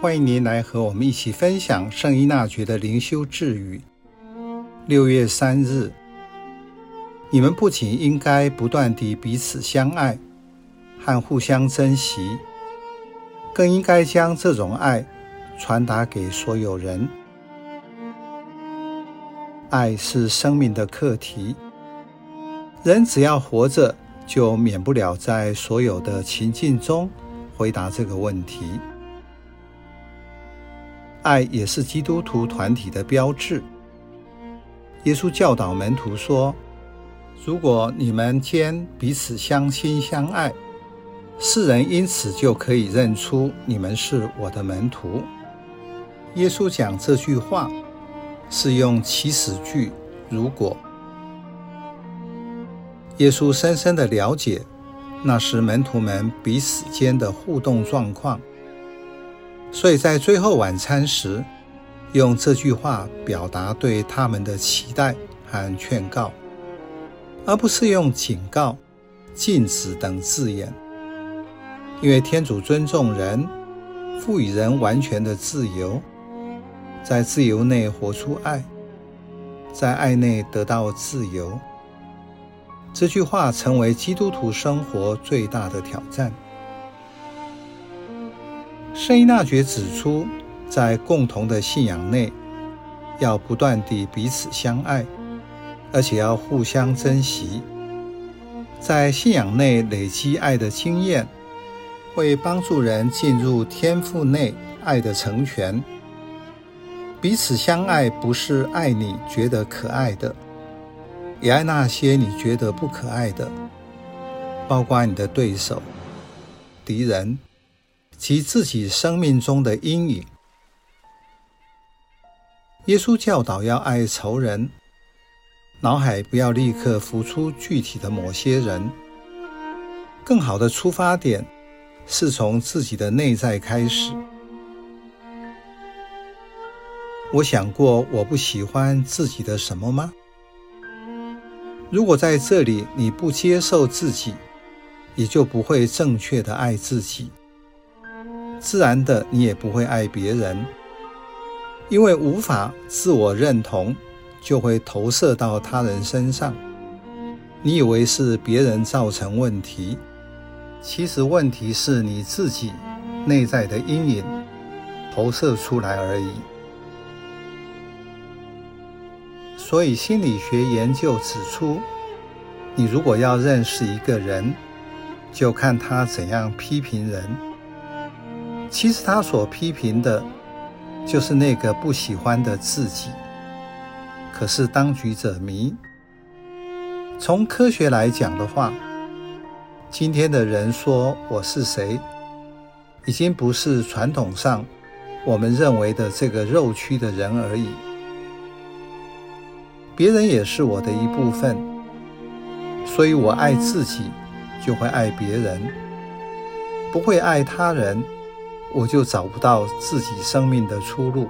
欢迎您来和我们一起分享圣依纳爵的灵修智语。六月三日，你们不仅应该不断地彼此相爱和互相珍惜，更应该将这种爱传达给所有人。爱是生命的课题，人只要活着，就免不了在所有的情境中回答这个问题。爱也是基督徒团体的标志。耶稣教导门徒说：“如果你们间彼此相亲相爱，世人因此就可以认出你们是我的门徒。”耶稣讲这句话是用祈使句“如果”。耶稣深深地了解那时门徒们彼此间的互动状况。所以在最后晚餐时，用这句话表达对他们的期待和劝告，而不是用警告、禁止等字眼。因为天主尊重人，赋予人完全的自由，在自由内活出爱，在爱内得到自由。这句话成为基督徒生活最大的挑战。圣依纳爵指出，在共同的信仰内，要不断地彼此相爱，而且要互相珍惜。在信仰内累积爱的经验，会帮助人进入天赋内爱的成全。彼此相爱，不是爱你觉得可爱的，也爱那些你觉得不可爱的，包括你的对手、敌人。及自己生命中的阴影。耶稣教导要爱仇人，脑海不要立刻浮出具体的某些人。更好的出发点是从自己的内在开始。我想过我不喜欢自己的什么吗？如果在这里你不接受自己，也就不会正确的爱自己。自然的，你也不会爱别人，因为无法自我认同，就会投射到他人身上。你以为是别人造成问题，其实问题是你自己内在的阴影投射出来而已。所以心理学研究指出，你如果要认识一个人，就看他怎样批评人。其实他所批评的，就是那个不喜欢的自己。可是当局者迷。从科学来讲的话，今天的人说我是谁，已经不是传统上我们认为的这个肉躯的人而已。别人也是我的一部分，所以我爱自己，就会爱别人，不会爱他人。我就找不到自己生命的出路。